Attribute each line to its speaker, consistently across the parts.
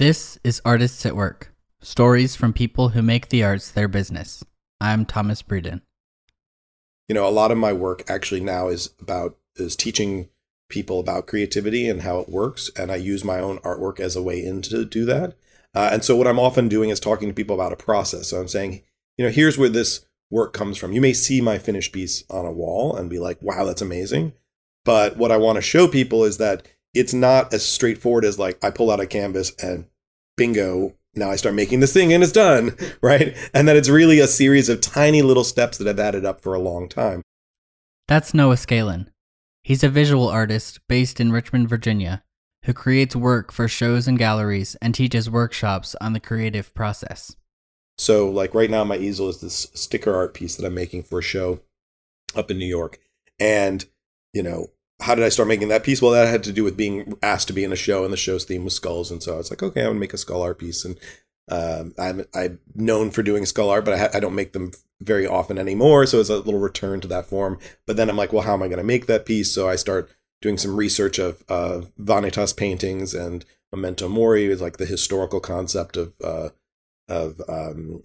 Speaker 1: This is Artists at Work stories from people who make the arts their business. I'm Thomas Breeden.
Speaker 2: You know, a lot of my work actually now is about is teaching people about creativity and how it works, and I use my own artwork as a way in to do that. Uh, and so, what I'm often doing is talking to people about a process. So I'm saying, you know, here's where this work comes from. You may see my finished piece on a wall and be like, wow, that's amazing. But what I want to show people is that it's not as straightforward as like I pull out a canvas and bingo, now I start making this thing and it's done, right? And that it's really a series of tiny little steps that have added up for a long time.
Speaker 1: That's Noah Scalin. He's a visual artist based in Richmond, Virginia, who creates work for shows and galleries and teaches workshops on the creative process.
Speaker 2: So, like right now, my easel is this sticker art piece that I'm making for a show up in New York. And, you know, how did I start making that piece? Well, that had to do with being asked to be in a show, and the show's theme was skulls. And so I was like, okay, I'm gonna make a skull art piece. And um, I'm I'm known for doing skull art, but I, ha- I don't make them very often anymore. So it's a little return to that form. But then I'm like, well, how am I gonna make that piece? So I start doing some research of uh, Vanitas paintings and Memento Mori is like the historical concept of uh, of um,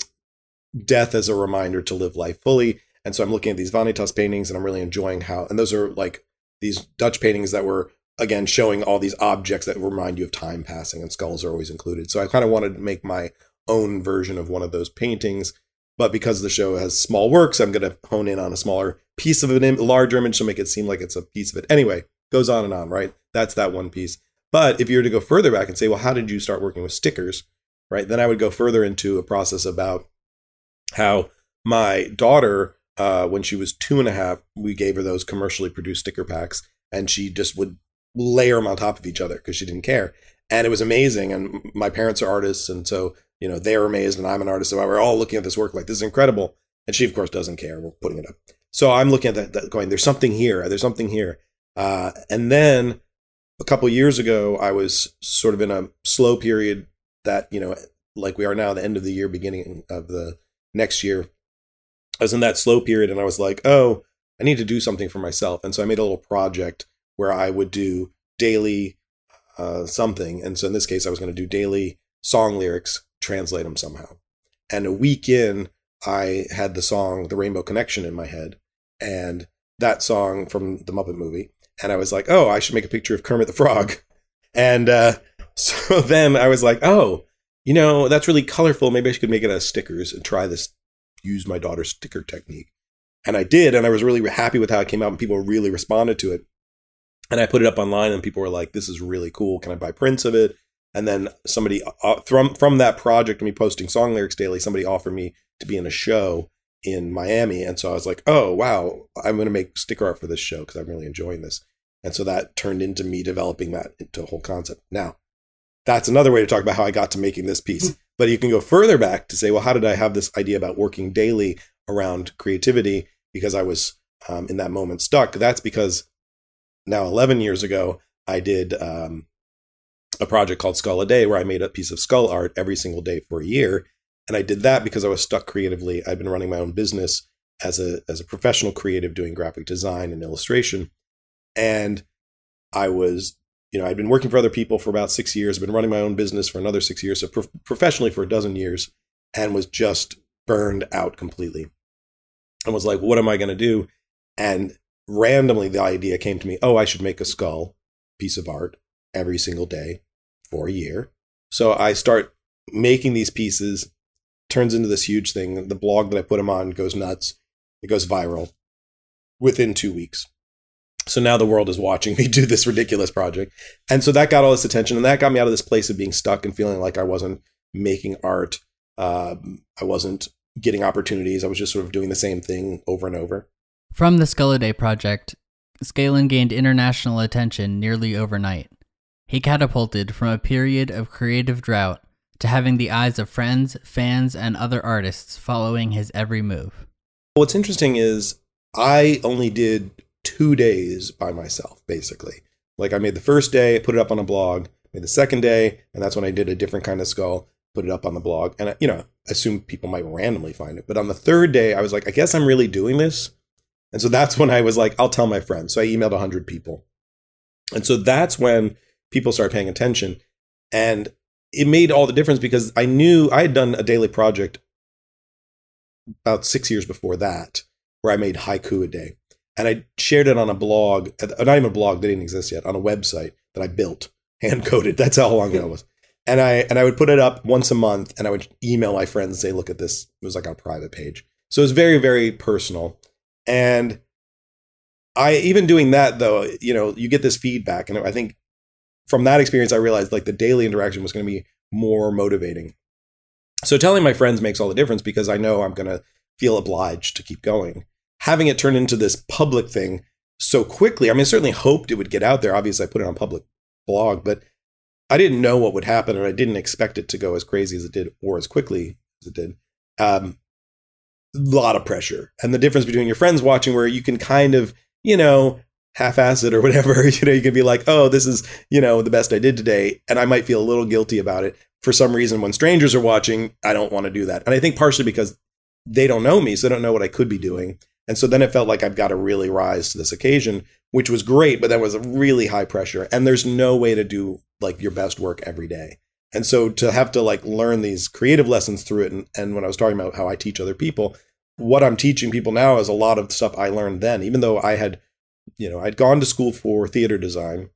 Speaker 2: death as a reminder to live life fully. And so I'm looking at these Vanitas paintings, and I'm really enjoying how. And those are like these Dutch paintings that were again showing all these objects that remind you of time passing, and skulls are always included. So I kind of wanted to make my own version of one of those paintings. But because the show has small works, I'm going to hone in on a smaller piece of an Im- larger image to make it seem like it's a piece of it. Anyway, goes on and on, right? That's that one piece. But if you were to go further back and say, well, how did you start working with stickers, right? Then I would go further into a process about how my daughter uh, when she was two and a half, we gave her those commercially produced sticker packs, and she just would layer them on top of each other because she didn't care. And it was amazing. And my parents are artists, and so you know they're amazed, and I'm an artist, so we're all looking at this work like this is incredible. And she, of course, doesn't care. We're putting it up. So I'm looking at that, that going, there's something here. There's something here. Uh, and then a couple years ago, I was sort of in a slow period that you know, like we are now, the end of the year, beginning of the next year I was in that slow period and I was like, oh, I need to do something for myself. And so I made a little project where I would do daily uh, something. And so in this case, I was going to do daily song lyrics, translate them somehow. And a week in, I had the song The Rainbow Connection in my head and that song from the Muppet movie. And I was like, oh, I should make a picture of Kermit the Frog. And uh, so then I was like, oh, you know, that's really colorful. Maybe I should make it as stickers and try this use my daughter's sticker technique. And I did, and I was really happy with how it came out, and people really responded to it. And I put it up online, and people were like, "This is really cool. Can I buy prints of it?" And then somebody uh, from from that project, me posting song lyrics daily, somebody offered me to be in a show in Miami, and so I was like, "Oh wow, I'm going to make sticker art for this show because I'm really enjoying this." And so that turned into me developing that into a whole concept. Now, that's another way to talk about how I got to making this piece. But you can go further back to say, well, how did I have this idea about working daily around creativity? Because I was um, in that moment stuck. That's because now 11 years ago, I did um, a project called Skull a Day where I made a piece of skull art every single day for a year. And I did that because I was stuck creatively. I'd been running my own business as a as a professional creative doing graphic design and illustration. And I was you know, I'd been working for other people for about six years, been running my own business for another six years, so pro- professionally for a dozen years, and was just burned out completely. And was like, what am I going to do? And randomly, the idea came to me oh, I should make a skull piece of art every single day for a year. So I start making these pieces, turns into this huge thing. The blog that I put them on goes nuts, it goes viral within two weeks. So now the world is watching me do this ridiculous project. And so that got all this attention and that got me out of this place of being stuck and feeling like I wasn't making art. Um, I wasn't getting opportunities. I was just sort of doing the same thing over and over.
Speaker 1: From the Skull project, Scalin gained international attention nearly overnight. He catapulted from a period of creative drought to having the eyes of friends, fans, and other artists following his every move.
Speaker 2: What's interesting is I only did two days by myself, basically. Like I made the first day, put it up on a blog, made the second day, and that's when I did a different kind of skull, put it up on the blog. And, you know, assume people might randomly find it. But on the third day, I was like, I guess I'm really doing this. And so that's when I was like, I'll tell my friends. So I emailed 100 people. And so that's when people start paying attention. And it made all the difference because I knew I had done a daily project about six years before that, where I made haiku a day. And I shared it on a blog, uh, not even a blog, that didn't exist yet, on a website that I built, hand coded. That's how long ago it was. And I and I would put it up once a month and I would email my friends and say, look at this. It was like on a private page. So it was very, very personal. And I even doing that though, you know, you get this feedback. And I think from that experience, I realized like the daily interaction was going to be more motivating. So telling my friends makes all the difference because I know I'm going to feel obliged to keep going. Having it turn into this public thing so quickly, I mean, I certainly hoped it would get out there. Obviously, I put it on public blog, but I didn't know what would happen, and I didn't expect it to go as crazy as it did or as quickly as it did. Um, a lot of pressure, and the difference between your friends watching, where you can kind of, you know, half-ass it or whatever. You know, you can be like, "Oh, this is you know the best I did today," and I might feel a little guilty about it for some reason. When strangers are watching, I don't want to do that, and I think partially because they don't know me, so they don't know what I could be doing, and so then it felt like I've got to really rise to this occasion, which was great, but that was a really high pressure, and there's no way to do like your best work every day. And so to have to like learn these creative lessons through it, and, and when I was talking about how I teach other people, what I'm teaching people now is a lot of stuff I learned then, even though I had you know, I'd gone to school for theater design.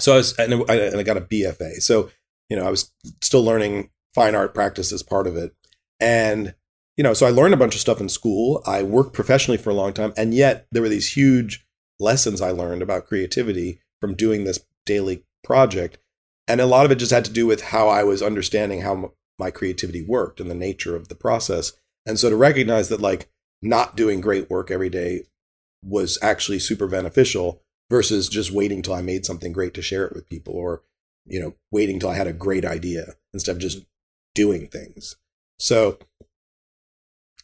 Speaker 2: So I was, and I, and I got a BFA. So, you know, I was still learning fine art practice as part of it. And, you know, so I learned a bunch of stuff in school. I worked professionally for a long time. And yet there were these huge lessons I learned about creativity from doing this daily project. And a lot of it just had to do with how I was understanding how my creativity worked and the nature of the process. And so to recognize that, like, not doing great work every day was actually super beneficial versus just waiting till I made something great to share it with people or, you know, waiting till I had a great idea instead of just doing things. So,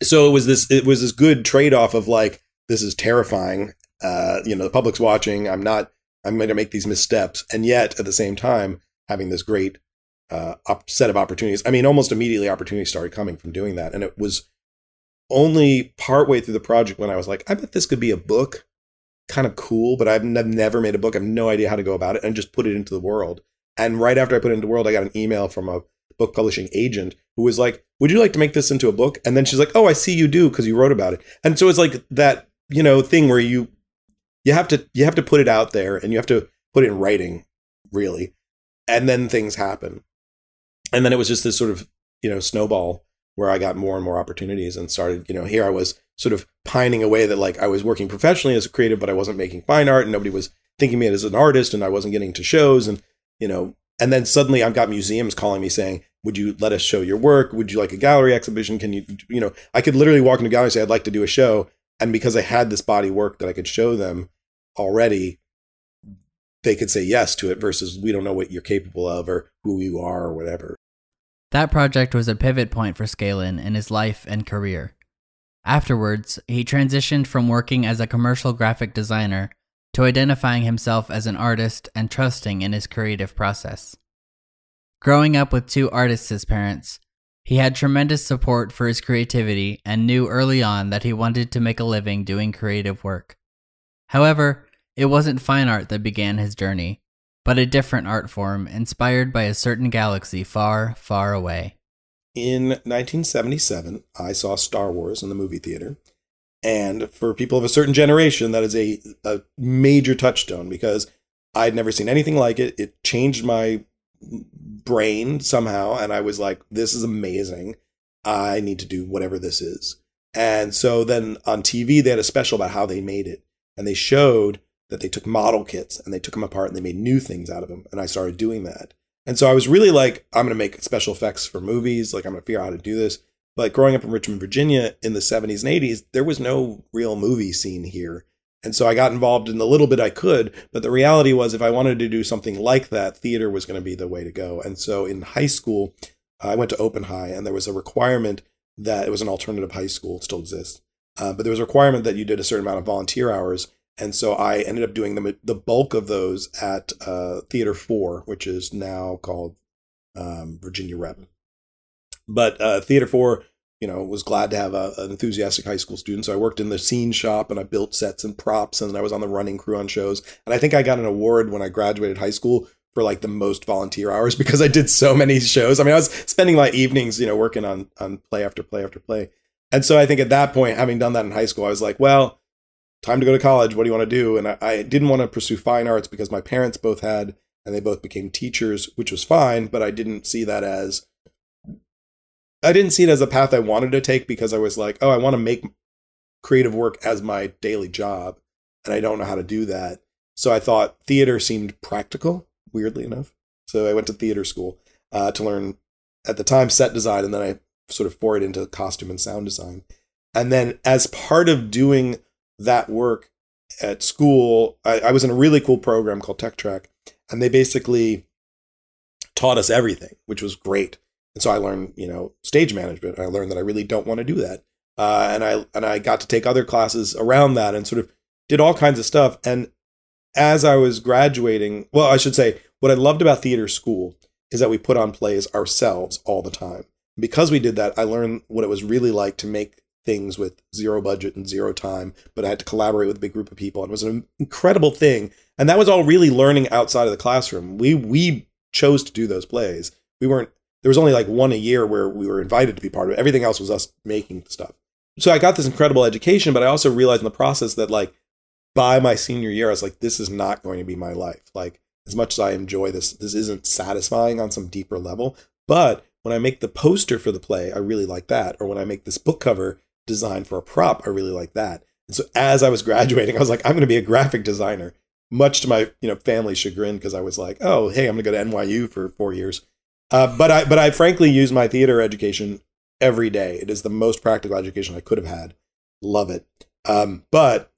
Speaker 2: so it was this, it was this good trade off of like, this is terrifying. Uh, you know, the public's watching. I'm not, I'm going to make these missteps. And yet at the same time, having this great uh, set of opportunities. I mean, almost immediately opportunities started coming from doing that. And it was only partway through the project when I was like, I bet this could be a book, kind of cool, but I've never made a book. I have no idea how to go about it, and just put it into the world. And right after I put it into the world, I got an email from a book publishing agent who was like, "Would you like to make this into a book?" And then she's like, "Oh, I see you do because you wrote about it." And so it's like that, you know, thing where you you have to you have to put it out there and you have to put it in writing, really, and then things happen. And then it was just this sort of you know snowball where I got more and more opportunities and started, you know, here I was sort of pining away that like I was working professionally as a creative, but I wasn't making fine art and nobody was thinking me as an artist and I wasn't getting to shows and, you know, and then suddenly I've got museums calling me saying, would you let us show your work? Would you like a gallery exhibition? Can you, you know, I could literally walk into a gallery and say, I'd like to do a show. And because I had this body work that I could show them already, they could say yes to it versus we don't know what you're capable of or who you are or whatever.
Speaker 1: That project was a pivot point for Scalin in his life and career. Afterwards, he transitioned from working as a commercial graphic designer to identifying himself as an artist and trusting in his creative process. Growing up with two artists as parents, he had tremendous support for his creativity and knew early on that he wanted to make a living doing creative work. However, it wasn't fine art that began his journey, but a different art form inspired by a certain galaxy far, far away.
Speaker 2: In 1977, I saw Star Wars in the movie theater. And for people of a certain generation, that is a, a major touchstone because I'd never seen anything like it. It changed my brain somehow. And I was like, this is amazing. I need to do whatever this is. And so then on TV, they had a special about how they made it. And they showed that they took model kits and they took them apart and they made new things out of them. And I started doing that. And so I was really like, I'm going to make special effects for movies. Like, I'm going to figure out how to do this. But growing up in Richmond, Virginia in the 70s and 80s, there was no real movie scene here. And so I got involved in the little bit I could. But the reality was, if I wanted to do something like that, theater was going to be the way to go. And so in high school, I went to Open High and there was a requirement that it was an alternative high school, it still exists. Uh, but there was a requirement that you did a certain amount of volunteer hours and so I ended up doing the the bulk of those at uh, Theater Four, which is now called um, Virginia Rep. But uh, Theater Four, you know, was glad to have a, an enthusiastic high school student. So I worked in the scene shop and I built sets and props, and I was on the running crew on shows. And I think I got an award when I graduated high school for like the most volunteer hours because I did so many shows. I mean, I was spending my evenings, you know, working on on play after play after play. And so I think at that point, having done that in high school, I was like, well, time to go to college. What do you want to do? And I, I didn't want to pursue fine arts because my parents both had, and they both became teachers, which was fine. But I didn't see that as, I didn't see it as a path I wanted to take because I was like, oh, I want to make creative work as my daily job, and I don't know how to do that. So I thought theater seemed practical, weirdly enough. So I went to theater school uh, to learn at the time set design, and then I sort of forayed into costume and sound design. And then as part of doing that work at school, I, I was in a really cool program called Tech Track, and they basically taught us everything, which was great. And so I learned, you know, stage management. I learned that I really don't want to do that, uh, and I and I got to take other classes around that, and sort of did all kinds of stuff. And as I was graduating, well, I should say, what I loved about theater school is that we put on plays ourselves all the time. Because we did that, I learned what it was really like to make things with zero budget and zero time, but I had to collaborate with a big group of people. And it was an incredible thing. And that was all really learning outside of the classroom. We we chose to do those plays. We weren't there was only like one a year where we were invited to be part of it. Everything else was us making stuff. So I got this incredible education, but I also realized in the process that like by my senior year, I was like, this is not going to be my life. Like, as much as I enjoy this, this isn't satisfying on some deeper level. But when I make the poster for the play, I really like that. Or when I make this book cover design for a prop, I really like that. And so as I was graduating, I was like, I'm going to be a graphic designer, much to my you know family chagrin, because I was like, oh, hey, I'm going to go to NYU for four years. Uh, but I but I frankly use my theater education every day. It is the most practical education I could have had. Love it. Um, but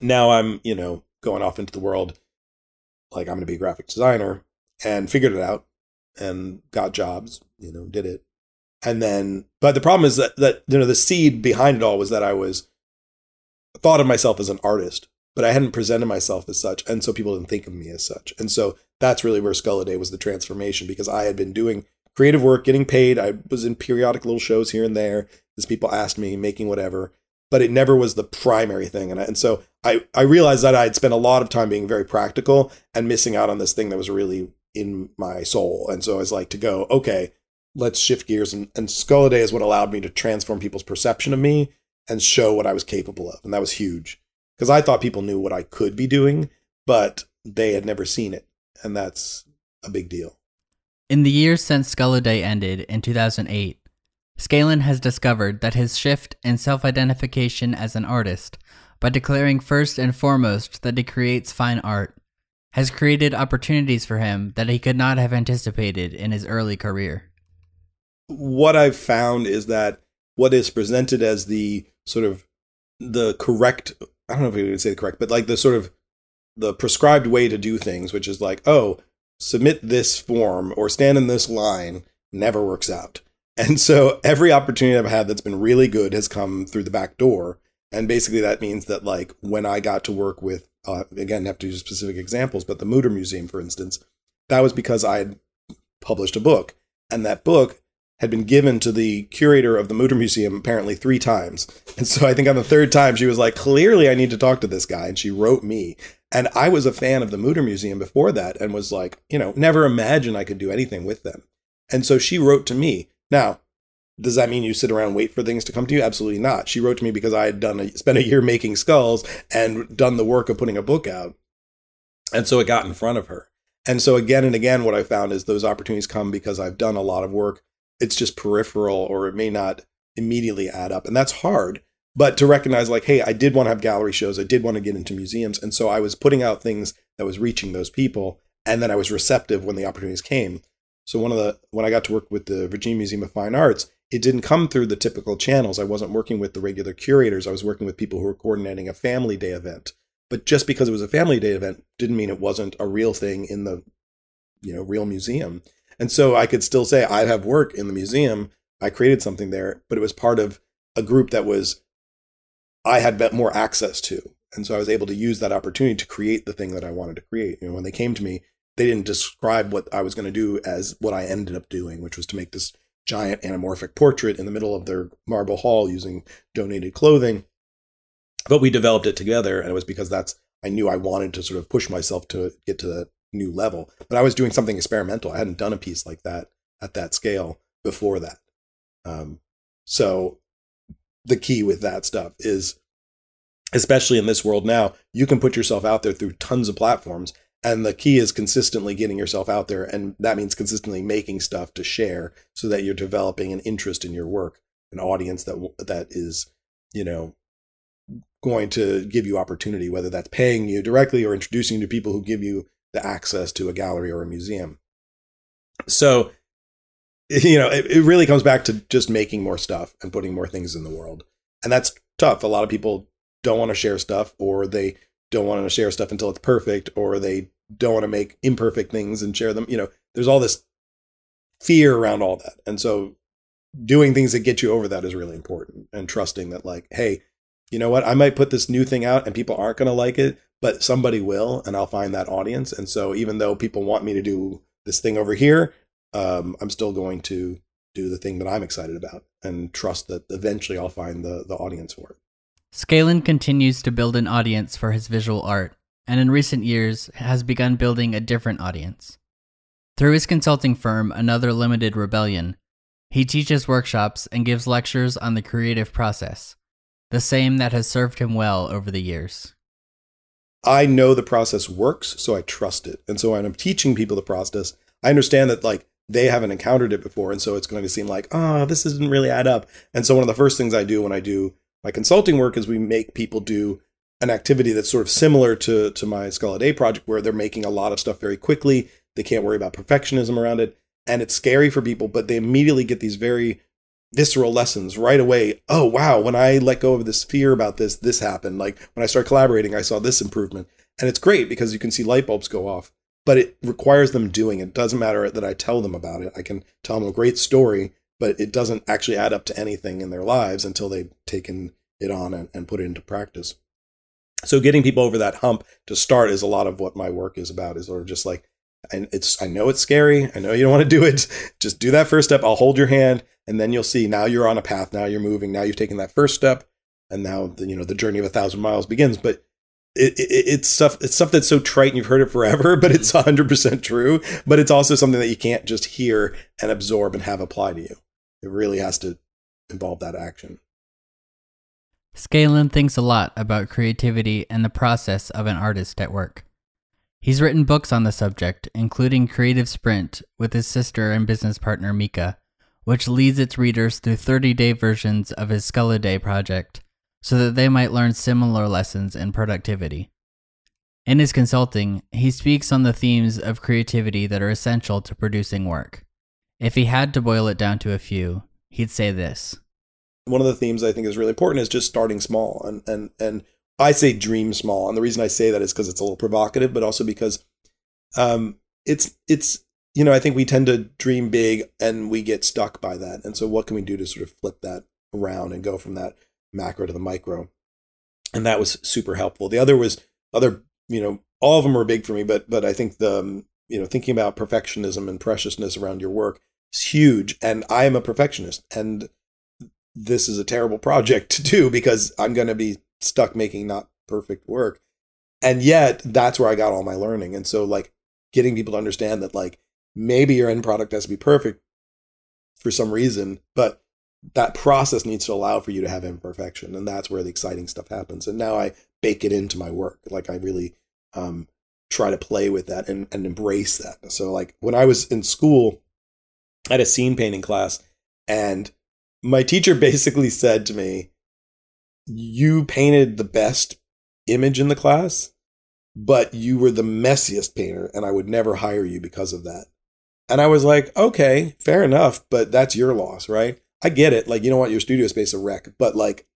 Speaker 2: now I'm, you know, going off into the world like I'm going to be a graphic designer and figured it out and got jobs, you know, did it. And then, but the problem is that, that, you know, the seed behind it all was that I was thought of myself as an artist, but I hadn't presented myself as such. And so people didn't think of me as such. And so that's really where Skull Day was the transformation because I had been doing creative work, getting paid. I was in periodic little shows here and there as people asked me, making whatever but it never was the primary thing. And, I, and so I, I realized that I had spent a lot of time being very practical and missing out on this thing that was really in my soul. And so I was like to go, okay, let's shift gears. And, and Skull Day is what allowed me to transform people's perception of me and show what I was capable of. And that was huge because I thought people knew what I could be doing, but they had never seen it. And that's a big deal.
Speaker 1: In the years since Skull Day ended in 2008, Scalin has discovered that his shift in self identification as an artist, by declaring first and foremost that he creates fine art, has created opportunities for him that he could not have anticipated in his early career.
Speaker 2: What I've found is that what is presented as the sort of the correct I don't know if you would say the correct, but like the sort of the prescribed way to do things, which is like, oh, submit this form or stand in this line, never works out. And so every opportunity I've had that's been really good has come through the back door. And basically that means that like when I got to work with, uh, again, have to use specific examples, but the Mutter Museum, for instance, that was because I had published a book and that book had been given to the curator of the Mutter Museum apparently three times. And so I think on the third time, she was like, clearly I need to talk to this guy. And she wrote me. And I was a fan of the Mutter Museum before that and was like, you know, never imagined I could do anything with them. And so she wrote to me now, does that mean you sit around wait for things to come to you? Absolutely not. She wrote to me because I had done a, spent a year making skulls and done the work of putting a book out. And so it got in front of her. And so again and again, what I found is those opportunities come because I've done a lot of work. It's just peripheral or it may not immediately add up. And that's hard. But to recognize, like, hey, I did want to have gallery shows. I did want to get into museums. And so I was putting out things that was reaching those people. And then I was receptive when the opportunities came. So one of the when I got to work with the Virginia Museum of Fine Arts, it didn't come through the typical channels. I wasn't working with the regular curators. I was working with people who were coordinating a family day event. But just because it was a family day event didn't mean it wasn't a real thing in the you know real museum. And so I could still say I have work in the museum. I created something there, but it was part of a group that was I had more access to. And so I was able to use that opportunity to create the thing that I wanted to create. You know, when they came to me, they didn't describe what I was going to do as what I ended up doing, which was to make this giant anamorphic portrait in the middle of their marble hall using donated clothing. But we developed it together, and it was because that's I knew I wanted to sort of push myself to get to that new level. But I was doing something experimental. I hadn't done a piece like that at that scale before that. Um, so the key with that stuff is, especially in this world now, you can put yourself out there through tons of platforms. And the key is consistently getting yourself out there. And that means consistently making stuff to share so that you're developing an interest in your work, an audience that, that is, you know, going to give you opportunity, whether that's paying you directly or introducing you to people who give you the access to a gallery or a museum. So, you know, it, it really comes back to just making more stuff and putting more things in the world. And that's tough. A lot of people don't want to share stuff or they don't want to share stuff until it's perfect or they don't want to make imperfect things and share them. You know, there's all this fear around all that. And so doing things that get you over that is really important and trusting that like, hey, you know what? I might put this new thing out and people aren't going to like it, but somebody will, and I'll find that audience. And so, even though people want me to do this thing over here, um, I'm still going to do the thing that I'm excited about and trust that eventually I'll find the, the audience for it.
Speaker 1: Scalin continues to build an audience for his visual art, and in recent years has begun building a different audience. Through his consulting firm, Another Limited Rebellion, he teaches workshops and gives lectures on the creative process the same that has served him well over the years.
Speaker 2: I know the process works, so I trust it. And so when I'm teaching people the process, I understand that like they haven't encountered it before. And so it's going to seem like, oh, this doesn't really add up. And so one of the first things I do when I do my consulting work is we make people do an activity that's sort of similar to, to my Skull a Day project where they're making a lot of stuff very quickly. They can't worry about perfectionism around it. And it's scary for people, but they immediately get these very visceral lessons right away. Oh, wow. When I let go of this fear about this, this happened. Like when I start collaborating, I saw this improvement. And it's great because you can see light bulbs go off, but it requires them doing it. doesn't matter that I tell them about it. I can tell them a great story, but it doesn't actually add up to anything in their lives until they've taken it on and, and put it into practice. So getting people over that hump to start is a lot of what my work is about is sort of just like, and it's, I know it's scary. I know you don't want to do it. Just do that first step. I'll hold your hand and then you'll see now you're on a path now you're moving now you've taken that first step and now the, you know the journey of a thousand miles begins but it, it, it's stuff it's stuff that's so trite and you've heard it forever but it's mm-hmm. 100% true but it's also something that you can't just hear and absorb and have apply to you. It really has to involve that action.
Speaker 1: Scalin thinks a lot about creativity and the process of an artist at work. He's written books on the subject, including Creative Sprint with his sister and business partner Mica, which leads its readers through 30 day versions of his Skull a Day project so that they might learn similar lessons in productivity. In his consulting, he speaks on the themes of creativity that are essential to producing work. If he had to boil it down to a few, he'd say this.
Speaker 2: One of the themes I think is really important is just starting small and and and I say dream small. And the reason I say that is because it's a little provocative, but also because um, it's it's you know, I think we tend to dream big and we get stuck by that. And so, what can we do to sort of flip that around and go from that macro to the micro? And that was super helpful. The other was other, you know, all of them were big for me, but but I think the um, you know thinking about perfectionism and preciousness around your work is huge. And I am a perfectionist, and this is a terrible project to do because I'm going to be stuck making not perfect work. And yet, that's where I got all my learning. And so, like, getting people to understand that, like, maybe your end product has to be perfect for some reason, but that process needs to allow for you to have imperfection. And that's where the exciting stuff happens. And now I bake it into my work. Like I really um, try to play with that and, and embrace that. So, like when I was in school, I had a scene painting class, and my teacher basically said to me, You painted the best image in the class, but you were the messiest painter, and I would never hire you because of that. And I was like, okay, fair enough, but that's your loss, right? I get it. Like, you don't want your studio space a wreck, but like,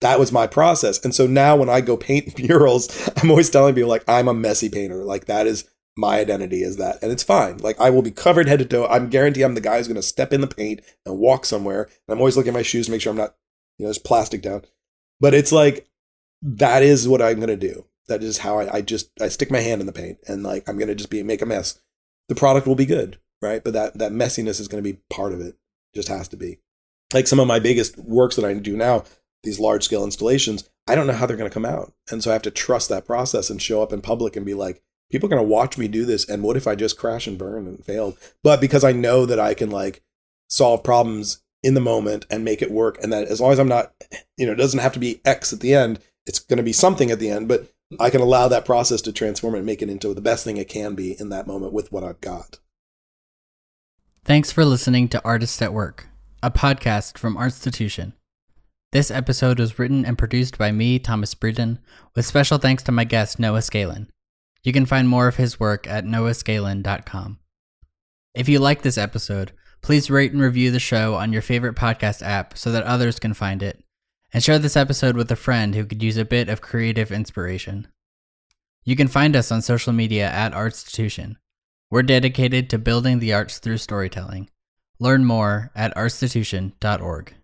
Speaker 2: that was my process. And so now when I go paint murals, I'm always telling people, like, I'm a messy painter. Like, that is my identity is that. And it's fine. Like, I will be covered head to toe. I'm guarantee I'm the guy who's going to step in the paint and walk somewhere. And I'm always looking at my shoes to make sure I'm not, you know, there's plastic down. But it's like, that is what I'm going to do. That is how I, I just, I stick my hand in the paint and like, I'm going to just be, make a mess the product will be good, right? But that that messiness is going to be part of it. Just has to be. Like some of my biggest works that I do now, these large scale installations, I don't know how they're going to come out, and so I have to trust that process and show up in public and be like, people are going to watch me do this and what if i just crash and burn and failed but because i know that i can like solve problems in the moment and make it work and that as long as i'm not you know it doesn't have to be x at the end it's going to be something at the end but i can allow that process to transform it and make it into the best thing it can be in that moment with what i've got
Speaker 1: Thanks for listening to Artists at Work, a podcast from Artstitution. This episode was written and produced by me, Thomas Breeden, with special thanks to my guest, Noah Scalin. You can find more of his work at noahscalin.com. If you like this episode, please rate and review the show on your favorite podcast app so that others can find it, and share this episode with a friend who could use a bit of creative inspiration. You can find us on social media at Artstitution. We're dedicated to building the arts through storytelling. Learn more at artstitution.org.